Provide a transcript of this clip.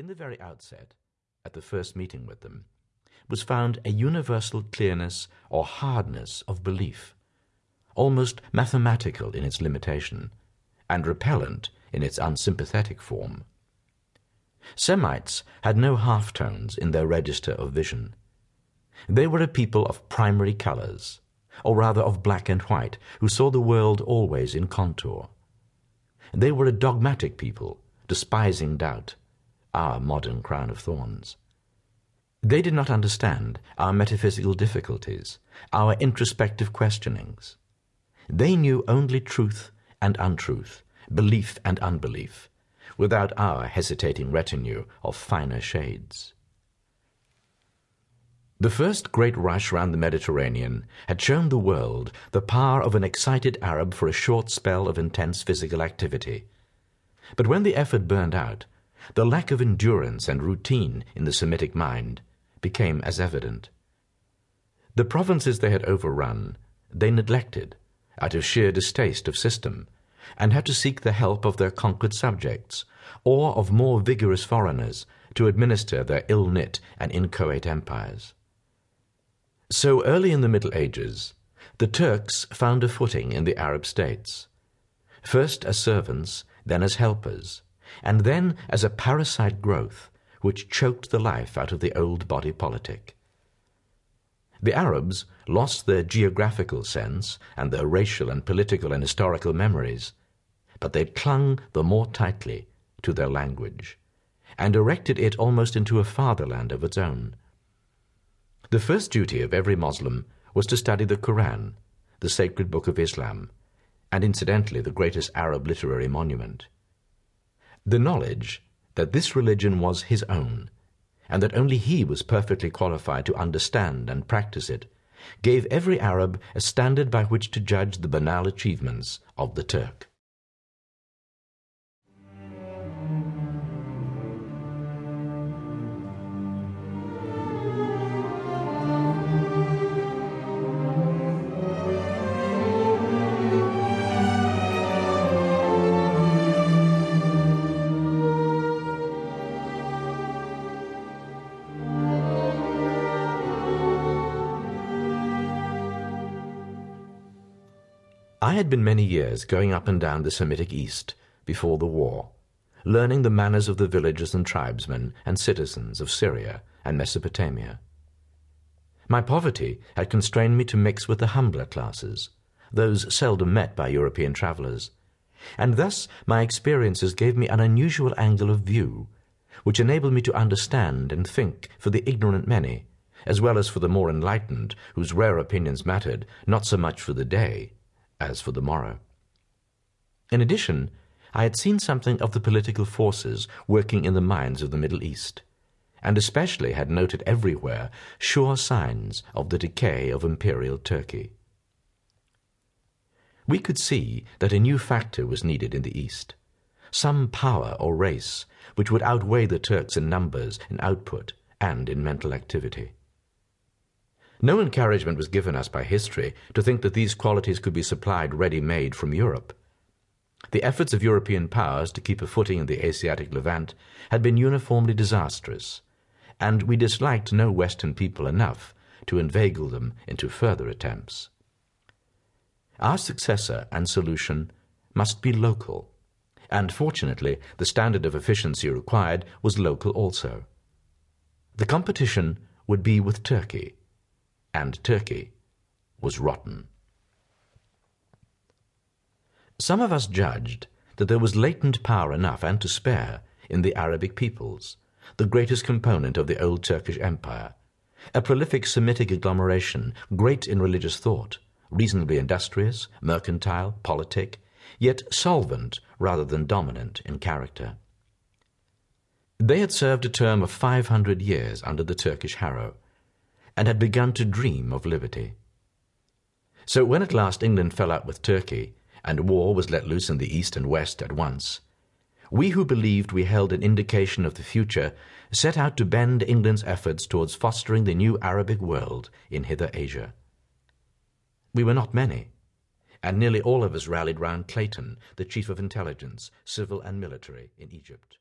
In the very outset, at the first meeting with them, was found a universal clearness or hardness of belief, almost mathematical in its limitation, and repellent in its unsympathetic form. Semites had no half tones in their register of vision. They were a people of primary colors, or rather of black and white, who saw the world always in contour. They were a dogmatic people, despising doubt, our modern crown of thorns. They did not understand our metaphysical difficulties, our introspective questionings. They knew only truth and untruth, belief and unbelief, without our hesitating retinue of finer shades. The first great rush round the Mediterranean had shown the world the power of an excited Arab for a short spell of intense physical activity. But when the effort burned out, the lack of endurance and routine in the Semitic mind became as evident. The provinces they had overrun, they neglected out of sheer distaste of system, and had to seek the help of their conquered subjects, or of more vigorous foreigners to administer their ill-knit and inchoate empires. So early in the Middle Ages, the Turks found a footing in the Arab states, first as servants, then as helpers, and then as a parasite growth which choked the life out of the old body politic. The Arabs lost their geographical sense and their racial and political and historical memories, but they clung the more tightly to their language and erected it almost into a fatherland of its own. The first duty of every Moslem was to study the Koran, the sacred book of Islam, and incidentally the greatest Arab literary monument. The knowledge that this religion was his own, and that only he was perfectly qualified to understand and practice it, gave every Arab a standard by which to judge the banal achievements of the Turk. I had been many years going up and down the Semitic East before the war, learning the manners of the villagers and tribesmen and citizens of Syria and Mesopotamia. My poverty had constrained me to mix with the humbler classes, those seldom met by European travellers, and thus my experiences gave me an unusual angle of view, which enabled me to understand and think for the ignorant many, as well as for the more enlightened, whose rare opinions mattered not so much for the day as for the morrow. In addition, I had seen something of the political forces working in the minds of the Middle East, and especially had noted everywhere sure signs of the decay of imperial Turkey. We could see that a new factor was needed in the East, some power or race which would outweigh the Turks in numbers, in output, and in mental activity. No encouragement was given us by history to think that these qualities could be supplied ready-made from Europe. The efforts of European powers to keep a footing in the Asiatic Levant had been uniformly disastrous, and we disliked no Western people enough to inveigle them into further attempts. Our successor and solution must be local, and fortunately the standard of efficiency required was local also. The competition would be with Turkey, and Turkey was rotten. Some of us judged that there was latent power enough and to spare in the Arabic peoples, the greatest component of the old Turkish Empire, a prolific Semitic agglomeration, great in religious thought, reasonably industrious, mercantile, politic, yet solvent rather than dominant in character. They had served a term of 500 years under the Turkish Harrow, and had begun to dream of liberty. So when at last England fell out with Turkey, and war was let loose in the East and West at once, we who believed we held an indication of the future set out to bend England's efforts towards fostering the new Arabic world in Hither Asia. We were not many, and nearly all of us rallied round Clayton, the chief of intelligence, civil and military, in Egypt.